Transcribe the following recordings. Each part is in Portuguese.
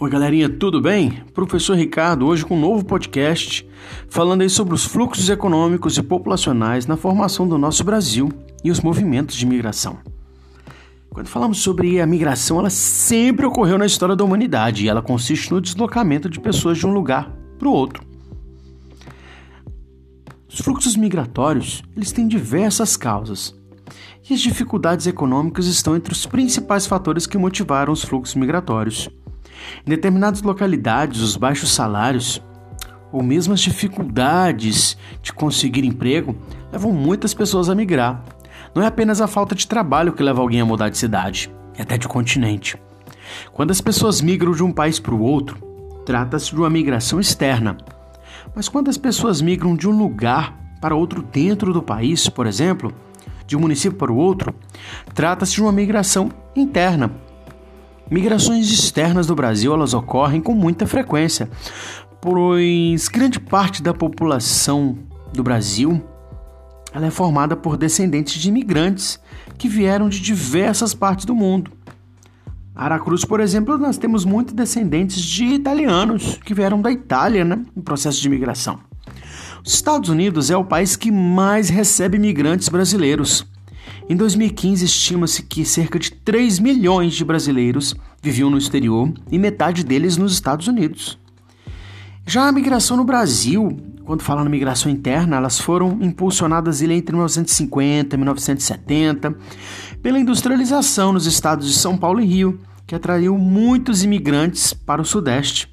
Oi, galerinha, tudo bem? Professor Ricardo, hoje com um novo podcast falando aí sobre os fluxos econômicos e populacionais na formação do nosso Brasil e os movimentos de migração. Quando falamos sobre a migração, ela sempre ocorreu na história da humanidade e ela consiste no deslocamento de pessoas de um lugar para o outro. Os fluxos migratórios, eles têm diversas causas. E as dificuldades econômicas estão entre os principais fatores que motivaram os fluxos migratórios. Em determinadas localidades, os baixos salários ou mesmo as dificuldades de conseguir emprego levam muitas pessoas a migrar. Não é apenas a falta de trabalho que leva alguém a mudar de cidade, e até de continente. Quando as pessoas migram de um país para o outro, trata-se de uma migração externa. Mas quando as pessoas migram de um lugar para outro dentro do país, por exemplo, de um município para o outro, trata-se de uma migração interna Migrações externas do Brasil elas ocorrem com muita frequência, pois grande parte da população do Brasil ela é formada por descendentes de imigrantes que vieram de diversas partes do mundo. Aracruz, por exemplo, nós temos muitos descendentes de italianos que vieram da Itália né, no processo de imigração. Os Estados Unidos é o país que mais recebe imigrantes brasileiros. Em 2015, estima-se que cerca de 3 milhões de brasileiros viviam no exterior e metade deles nos Estados Unidos. Já a migração no Brasil, quando falando migração interna, elas foram impulsionadas entre 1950 e 1970 pela industrialização nos estados de São Paulo e Rio, que atraiu muitos imigrantes para o Sudeste.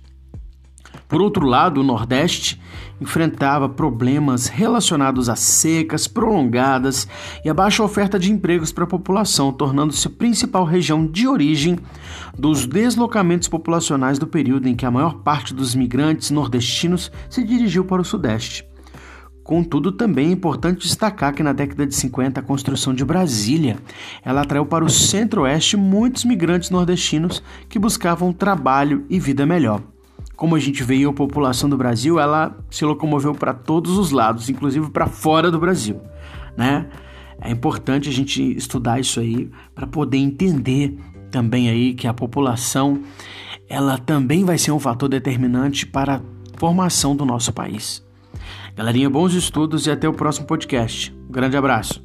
Por outro lado, o Nordeste enfrentava problemas relacionados a secas prolongadas e a baixa oferta de empregos para a população, tornando-se principal região de origem dos deslocamentos populacionais do período em que a maior parte dos migrantes nordestinos se dirigiu para o Sudeste. Contudo, também é importante destacar que na década de 50 a construção de Brasília, ela atraiu para o centro-oeste muitos migrantes nordestinos que buscavam trabalho e vida melhor como a gente veio a população do Brasil, ela se locomoveu para todos os lados, inclusive para fora do Brasil, né? É importante a gente estudar isso aí para poder entender também aí que a população ela também vai ser um fator determinante para a formação do nosso país. Galerinha, bons estudos e até o próximo podcast. Um grande abraço.